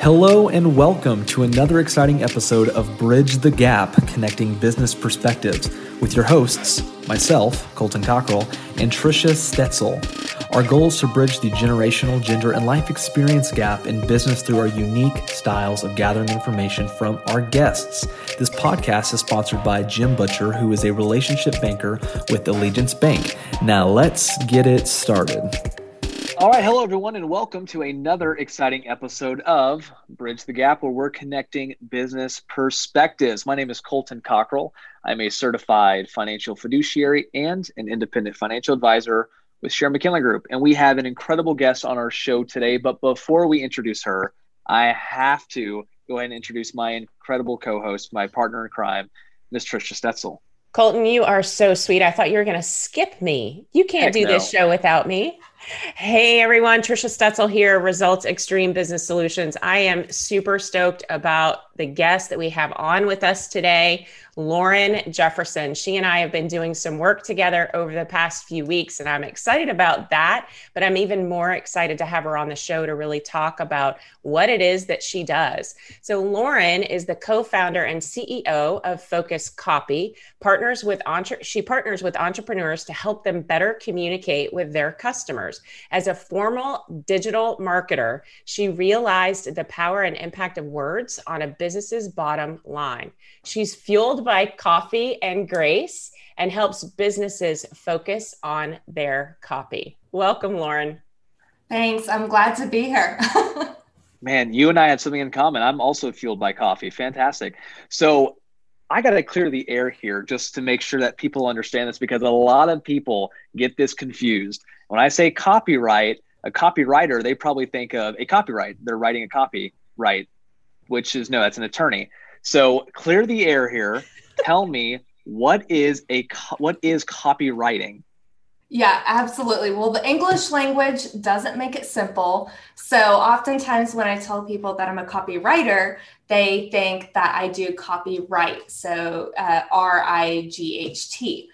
Hello and welcome to another exciting episode of Bridge the Gap Connecting Business Perspectives with your hosts, myself, Colton Cockrell, and Trisha Stetzel. Our goal is to bridge the generational, gender, and life experience gap in business through our unique styles of gathering information from our guests. This podcast is sponsored by Jim Butcher, who is a relationship banker with Allegiance Bank. Now let's get it started. All right, hello everyone, and welcome to another exciting episode of Bridge the Gap, where we're connecting business perspectives. My name is Colton Cockrell. I'm a certified financial fiduciary and an independent financial advisor with Sharon McKinley Group, and we have an incredible guest on our show today. But before we introduce her, I have to go ahead and introduce my incredible co-host, my partner in crime, Miss Trisha Stetzel. Colton, you are so sweet. I thought you were going to skip me. You can't Heck do no. this show without me. Hey everyone, Trisha Stetzel here, Results Extreme Business Solutions. I am super stoked about the guest that we have on with us today. Lauren Jefferson. She and I have been doing some work together over the past few weeks, and I'm excited about that. But I'm even more excited to have her on the show to really talk about what it is that she does. So, Lauren is the co founder and CEO of Focus Copy, partners with entre- she partners with entrepreneurs to help them better communicate with their customers. As a formal digital marketer, she realized the power and impact of words on a business's bottom line. She's fueled by coffee and grace and helps businesses focus on their copy. Welcome, Lauren. Thanks. I'm glad to be here. Man, you and I have something in common. I'm also fueled by coffee. Fantastic. So, I got to clear the air here just to make sure that people understand this because a lot of people get this confused. When I say copyright, a copywriter, they probably think of a copyright. They're writing a copy, right? Which is no, that's an attorney. So clear the air here. Tell me what is a what is copywriting? Yeah, absolutely. Well, the English language doesn't make it simple. So, oftentimes when I tell people that I'm a copywriter, they think that I do copyright. So, uh, R I G H T.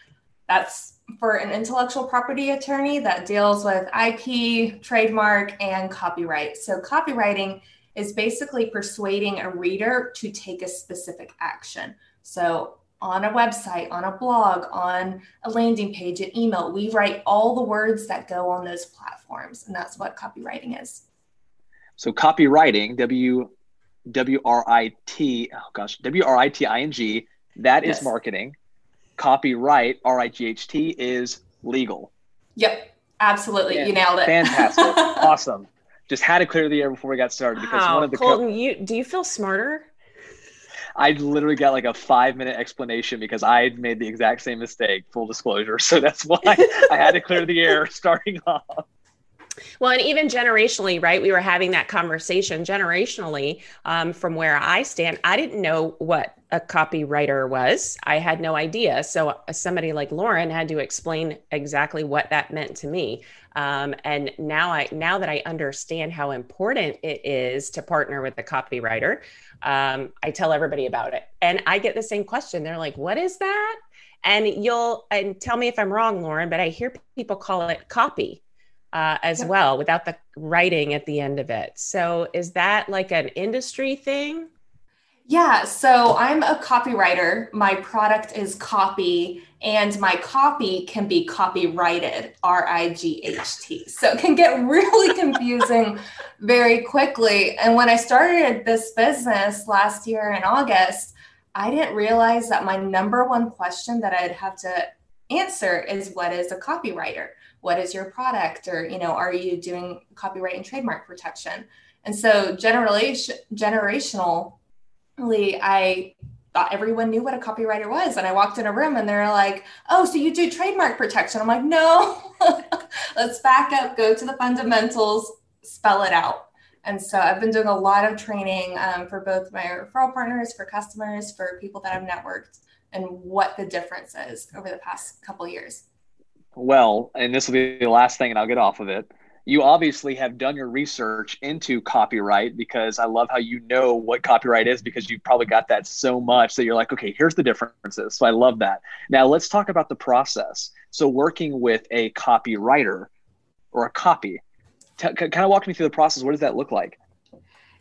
That's for an intellectual property attorney that deals with IP, trademark, and copyright. So, copywriting is basically persuading a reader to take a specific action. So, on a website, on a blog, on a landing page, an email, we write all the words that go on those platforms. And that's what copywriting is. So, copywriting, W W R I T, oh gosh, W R I T I N G, that yes. is marketing. Copyright, R I G H T, is legal. Yep, absolutely. Yeah. You nailed it. Fantastic. awesome just had to clear the air before we got started because wow. one of the Colton, co- you do you feel smarter? I literally got like a five minute explanation because I made the exact same mistake. Full disclosure, so that's why I had to clear the air starting off. Well, and even generationally, right? We were having that conversation generationally um, from where I stand. I didn't know what a copywriter was. I had no idea. So uh, somebody like Lauren had to explain exactly what that meant to me. Um, and now I now that I understand how important it is to partner with a copywriter, um, I tell everybody about it. And I get the same question. They're like, "What is that?" And you'll and tell me if I'm wrong, Lauren, but I hear people call it copy uh, as yep. well without the writing at the end of it. So is that like an industry thing? Yeah, so I'm a copywriter. My product is copy, and my copy can be copyrighted, R I G H T. So it can get really confusing very quickly. And when I started this business last year in August, I didn't realize that my number one question that I'd have to answer is what is a copywriter? What is your product? Or, you know, are you doing copyright and trademark protection? And so generally, generational I thought everyone knew what a copywriter was. And I walked in a room and they're like, oh, so you do trademark protection? I'm like, no, let's back up, go to the fundamentals, spell it out. And so I've been doing a lot of training um, for both my referral partners, for customers, for people that I've networked, and what the difference is over the past couple years. Well, and this will be the last thing, and I'll get off of it you obviously have done your research into copyright because I love how you know what copyright is because you've probably got that so much that you're like, okay, here's the differences. So I love that. Now let's talk about the process. So working with a copywriter or a copy, t- kind of walk me through the process. What does that look like?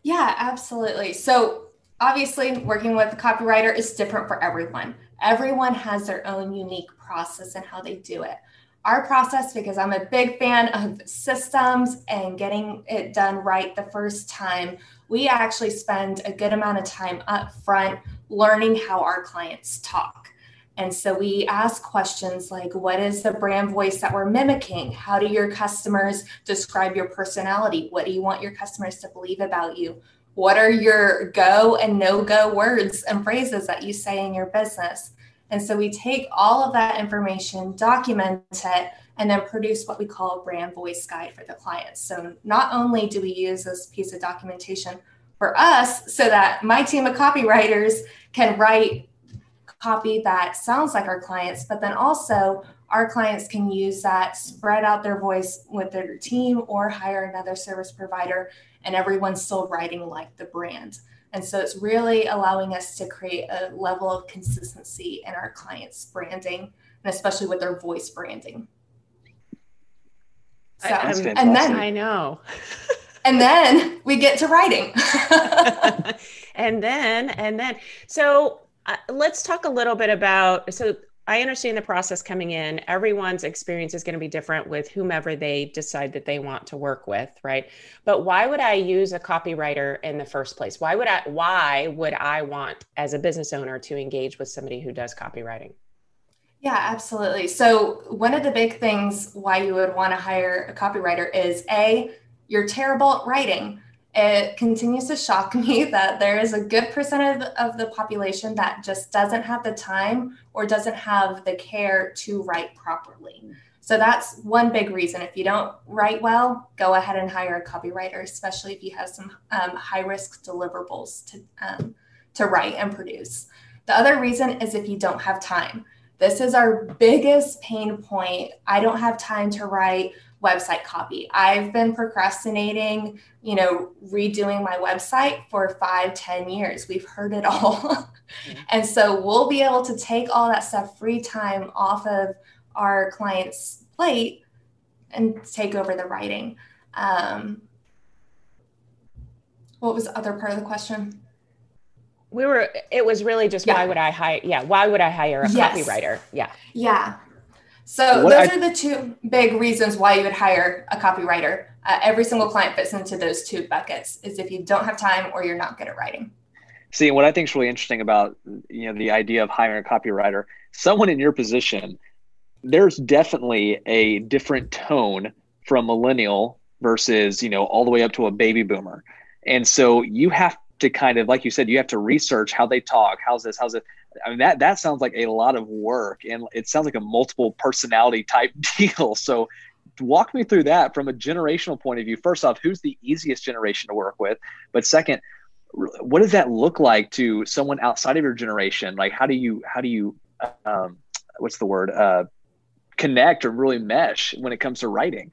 Yeah, absolutely. So obviously working with a copywriter is different for everyone. Everyone has their own unique process and how they do it. Our process, because I'm a big fan of systems and getting it done right the first time, we actually spend a good amount of time up front learning how our clients talk. And so we ask questions like what is the brand voice that we're mimicking? How do your customers describe your personality? What do you want your customers to believe about you? What are your go and no go words and phrases that you say in your business? And so we take all of that information, document it, and then produce what we call a brand voice guide for the clients. So not only do we use this piece of documentation for us so that my team of copywriters can write copy that sounds like our clients, but then also our clients can use that, spread out their voice with their team or hire another service provider, and everyone's still writing like the brand. And so it's really allowing us to create a level of consistency in our clients' branding, and especially with their voice branding. So, and then I know. and then we get to writing. and then, and then, so uh, let's talk a little bit about. So I understand the process coming in. Everyone's experience is going to be different with whomever they decide that they want to work with, right? But why would I use a copywriter in the first place? Why would I why would I want as a business owner to engage with somebody who does copywriting? Yeah, absolutely. So, one of the big things why you would want to hire a copywriter is A, you're terrible at writing it continues to shock me that there is a good percentage of the population that just doesn't have the time or doesn't have the care to write properly. So that's one big reason. If you don't write well, go ahead and hire a copywriter, especially if you have some um, high risk deliverables to, um, to write and produce. The other reason is if you don't have time. This is our biggest pain point. I don't have time to write website copy. I've been procrastinating, you know, redoing my website for five, ten years. We've heard it all. And so we'll be able to take all that stuff, free time off of our client's plate and take over the writing. Um, what was the other part of the question? We were, it was really just yeah. why would I hire? Yeah. Why would I hire a yes. copywriter? Yeah. Yeah. So what those I, are the two big reasons why you would hire a copywriter. Uh, every single client fits into those two buckets: is if you don't have time or you're not good at writing. See, what I think is really interesting about you know the idea of hiring a copywriter, someone in your position, there's definitely a different tone from millennial versus you know all the way up to a baby boomer, and so you have to kind of like you said, you have to research how they talk, how's this, how's it I mean that that sounds like a lot of work, and it sounds like a multiple personality type deal. So, walk me through that from a generational point of view. First off, who's the easiest generation to work with? But second, what does that look like to someone outside of your generation? Like, how do you how do you um, what's the word uh, connect or really mesh when it comes to writing?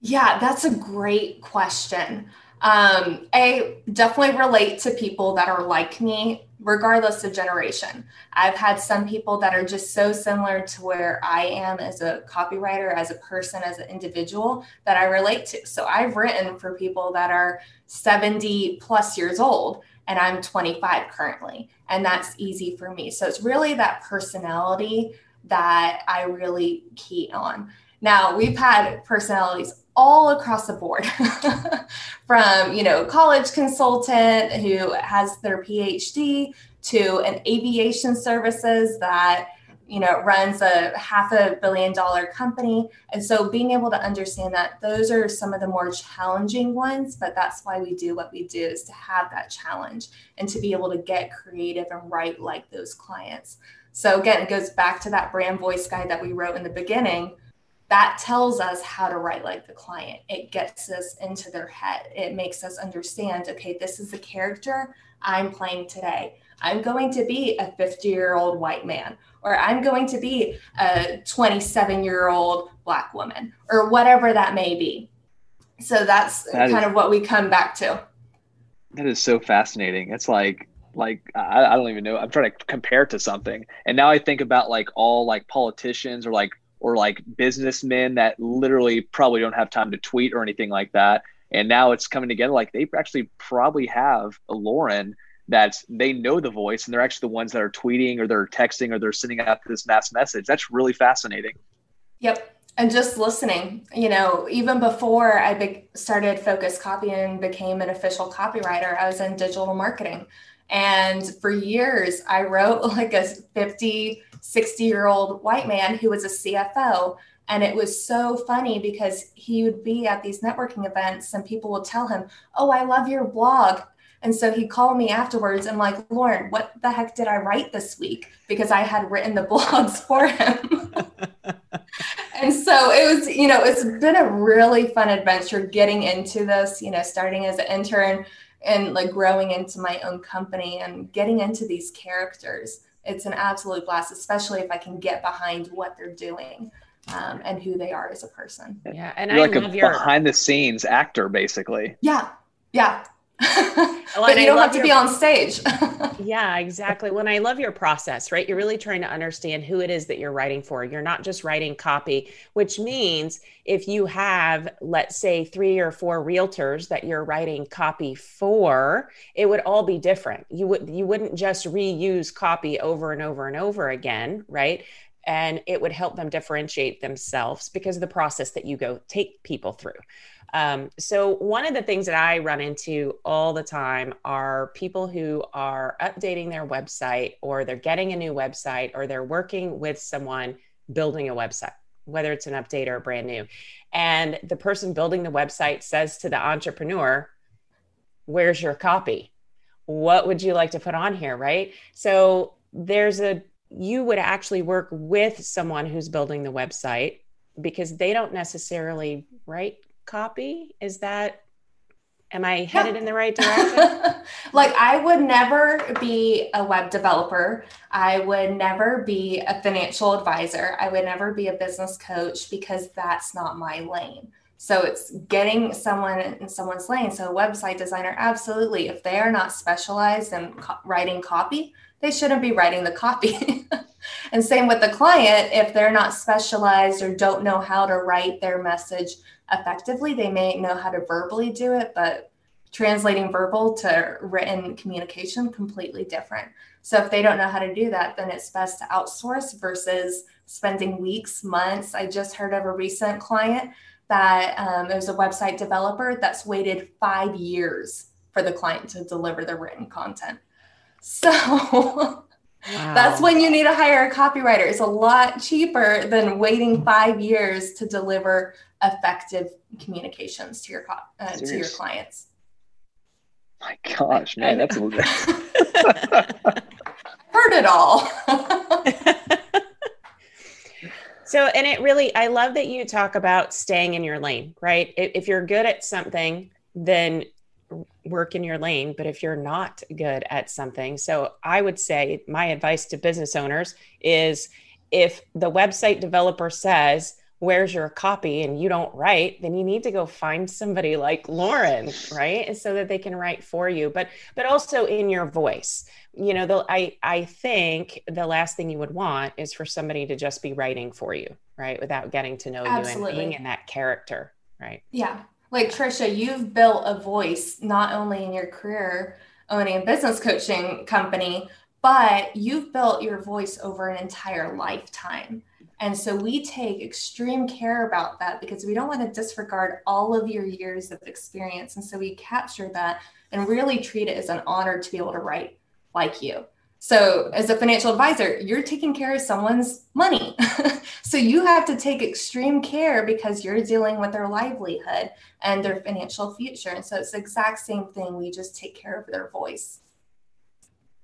Yeah, that's a great question. Um, I definitely relate to people that are like me regardless of generation. I've had some people that are just so similar to where I am as a copywriter, as a person, as an individual that I relate to. So I've written for people that are 70 plus years old and I'm 25 currently. And that's easy for me. So it's really that personality that I really key on. Now, we've had personalities all across the board. From you know college consultant who has their phd to an aviation services that you know runs a half a billion dollar company. And so being able to understand that those are some of the more challenging ones but that's why we do what we do is to have that challenge and to be able to get creative and write like those clients. So again it goes back to that brand voice guide that we wrote in the beginning that tells us how to write like the client. It gets us into their head. It makes us understand okay, this is the character I'm playing today. I'm going to be a 50 year old white man, or I'm going to be a 27 year old black woman, or whatever that may be. So that's that kind is, of what we come back to. That is so fascinating. It's like, like I, I don't even know. I'm trying to compare to something, and now I think about like all like politicians or like or like businessmen that literally probably don't have time to tweet or anything like that And now it's coming together. Like they actually probably have a Lauren that they know the voice and they're actually the ones that are tweeting or they're texting or they're sending out this mass message. That's really fascinating. Yep. And just listening, you know, even before I be- started Focus Copy and became an official copywriter, I was in digital marketing. And for years, I wrote like a 50, 60 year old white man who was a CFO. And it was so funny because he would be at these networking events and people would tell him, Oh, I love your blog. And so he'd call me afterwards and like, Lauren, what the heck did I write this week? Because I had written the blogs for him. and so it was, you know, it's been a really fun adventure getting into this, you know, starting as an intern and like growing into my own company and getting into these characters. It's an absolute blast, especially if I can get behind what they're doing. Um, and who they are as a person. Yeah, and You're I like love a your behind the scenes actor, basically. Yeah, yeah, Well, but you I don't have to your- be on stage. Yeah, exactly. When I love your process, right? You're really trying to understand who it is that you're writing for. You're not just writing copy, which means if you have, let's say, three or four realtors that you're writing copy for, it would all be different. You would you wouldn't just reuse copy over and over and over again, right? And it would help them differentiate themselves because of the process that you go take people through. Um, so, one of the things that I run into all the time are people who are updating their website, or they're getting a new website, or they're working with someone building a website, whether it's an update or brand new. And the person building the website says to the entrepreneur, Where's your copy? What would you like to put on here? Right. So, there's a, you would actually work with someone who's building the website because they don't necessarily write copy is that am i headed in the right direction like I would never be a web developer. I would never be a financial advisor. I would never be a business coach because that's not my lane. So it's getting someone in someone's lane. So a website designer, absolutely. If they are not specialized in co- writing copy, they shouldn't be writing the copy. and same with the client. If they're not specialized or don't know how to write their message effectively, they may know how to verbally do it, but translating verbal to written communication completely different. So if they don't know how to do that, then it's best to outsource versus spending weeks, months. I just heard of a recent client that um, it was a website developer that's waited five years for the client to deliver the written content. So that's when you need to hire a copywriter. It's a lot cheaper than waiting five years to deliver effective communications to your co- uh, to your clients. My gosh, man, that's a little Heard it all. so and it really i love that you talk about staying in your lane right if, if you're good at something then work in your lane but if you're not good at something so i would say my advice to business owners is if the website developer says where's your copy? and you don't write then you need to go find somebody like lauren right? So that they can write for you but but also in your voice. You know the, i i think the last thing you would want is for somebody to just be writing for you right? Without getting to know you and being in that character right? Yeah. Like Trisha, you've built a voice not only in your career owning a business coaching company, but you've built your voice over an entire lifetime. And so we take extreme care about that because we don't want to disregard all of your years of experience. And so we capture that and really treat it as an honor to be able to write like you. So, as a financial advisor, you're taking care of someone's money. so, you have to take extreme care because you're dealing with their livelihood and their financial future. And so, it's the exact same thing. We just take care of their voice.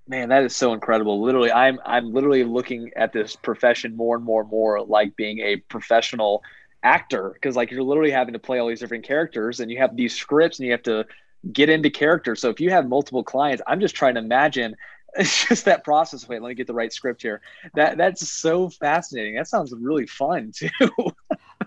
man, that is so incredible. Literally, I'm I'm literally looking at this profession more and more and more like being a professional actor because like you're literally having to play all these different characters and you have these scripts and you have to get into character. So if you have multiple clients, I'm just trying to imagine it's just that process. Wait, let me get the right script here. That that's so fascinating. That sounds really fun too.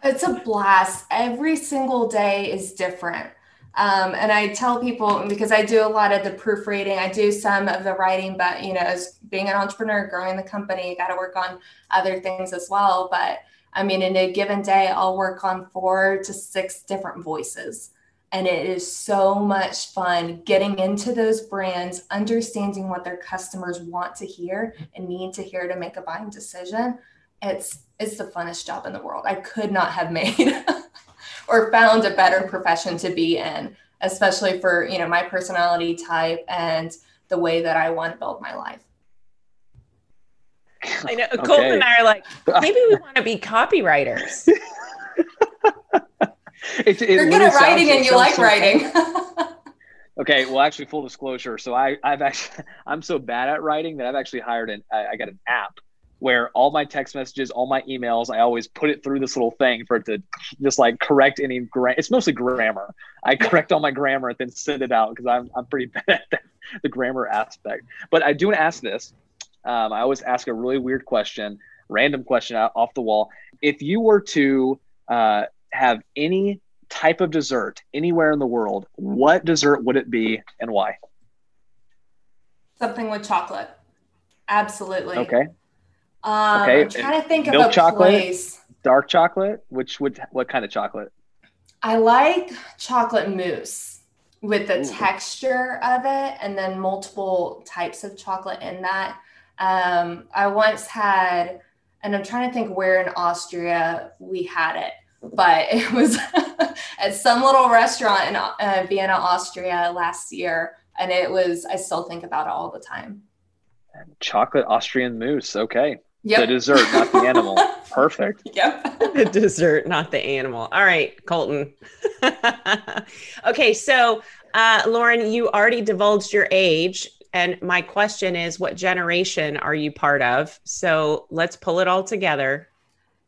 It's a blast. Every single day is different. Um, and I tell people because I do a lot of the proofreading, I do some of the writing, but you know, as being an entrepreneur, growing the company, you got to work on other things as well. But I mean, in a given day, I'll work on four to six different voices. And it is so much fun getting into those brands, understanding what their customers want to hear and need to hear to make a buying decision. It's it's the funnest job in the world. I could not have made or found a better profession to be in, especially for, you know, my personality type and the way that I want to build my life. I know okay. Colton and I are like, maybe we want to be copywriters. It, it You're good at writing and you like writing. okay, well, actually, full disclosure. So I, I've actually, I'm so bad at writing that I've actually hired an, I, I got an app where all my text messages, all my emails, I always put it through this little thing for it to just like correct any gra- it's mostly grammar. I correct all my grammar and then send it out because I'm I'm pretty bad at the, the grammar aspect. But I do want to ask this. Um, I always ask a really weird question, random question off the wall. If you were to uh, have any type of dessert anywhere in the world, what dessert would it be and why? Something with chocolate. Absolutely. Okay. Um, okay. I'm trying to think Milk of a chocolate, place. Dark chocolate. Which would what kind of chocolate? I like chocolate mousse with the Ooh. texture of it, and then multiple types of chocolate in that. Um, I once had, and I'm trying to think where in Austria we had it, but it was at some little restaurant in uh, Vienna, Austria last year, and it was. I still think about it all the time. Chocolate Austrian mousse. Okay. Yep. The dessert, not the animal. Perfect. Yep. the dessert, not the animal. All right, Colton. okay, so uh, Lauren, you already divulged your age. And my question is, what generation are you part of? So let's pull it all together.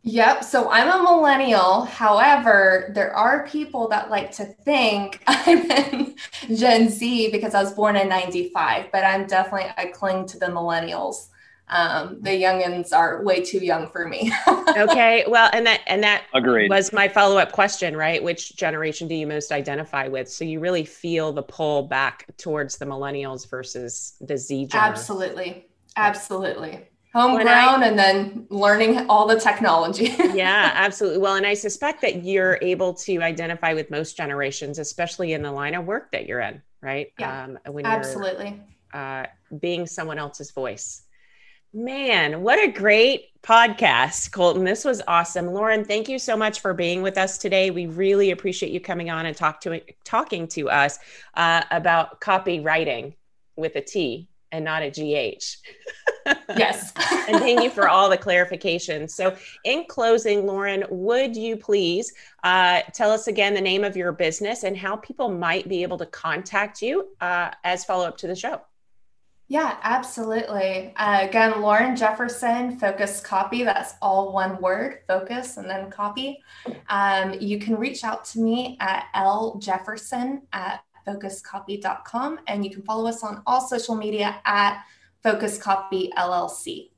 Yep. So I'm a millennial. However, there are people that like to think I'm in Gen Z because I was born in 95, but I'm definitely, I cling to the millennials um, the youngins are way too young for me. okay, well, and that and that Agreed. was my follow up question, right? Which generation do you most identify with? So you really feel the pull back towards the millennials versus the Z generation. Absolutely, absolutely. Homegrown I, and then learning all the technology. yeah, absolutely. Well, and I suspect that you're able to identify with most generations, especially in the line of work that you're in, right? Yeah, um, when absolutely. Uh, being someone else's voice. Man, what a great podcast, Colton. This was awesome. Lauren, thank you so much for being with us today. We really appreciate you coming on and talk to talking to us uh, about copywriting with a T and not a GH. yes. and thank you for all the clarification. So, in closing, Lauren, would you please uh, tell us again the name of your business and how people might be able to contact you uh, as follow up to the show? Yeah, absolutely. Uh, again, Lauren Jefferson, Focus Copy. That's all one word, focus and then copy. Um, you can reach out to me at ljefferson at focuscopy.com and you can follow us on all social media at Focus Copy LLC.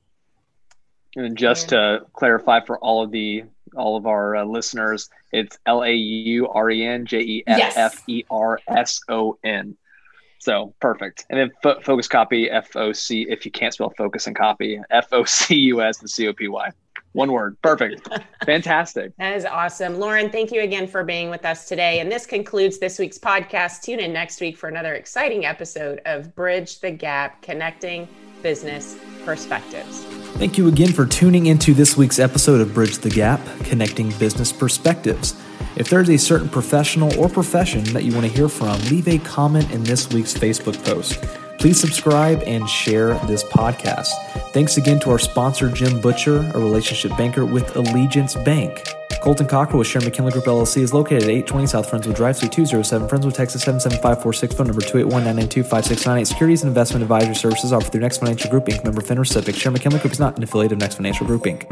And just to clarify for all of the all of our uh, listeners, it's L A U R E N J E F F E R S O N. So perfect. And then fo- focus copy F O C if you can't spell focus and copy F O C U S and C O P Y. One word. Perfect. Fantastic. That is awesome. Lauren, thank you again for being with us today. And this concludes this week's podcast. Tune in next week for another exciting episode of Bridge the Gap Connecting Business Perspectives. Thank you again for tuning into this week's episode of Bridge the Gap Connecting Business Perspectives. If there's a certain professional or profession that you want to hear from, leave a comment in this week's Facebook post. Please subscribe and share this podcast. Thanks again to our sponsor, Jim Butcher, a relationship banker with Allegiance Bank. Colton Cockrell with Sharon McKinley Group LLC is located at 820 South Friendswood Drive, Suite 207, Friendswood, Texas 77546, phone number 281-992-5698. Securities and investment advisory services offered through Next Financial Group Inc. Member FINRA SIPC. Sharon McKinley Group is not an affiliate of Next Financial Group Inc.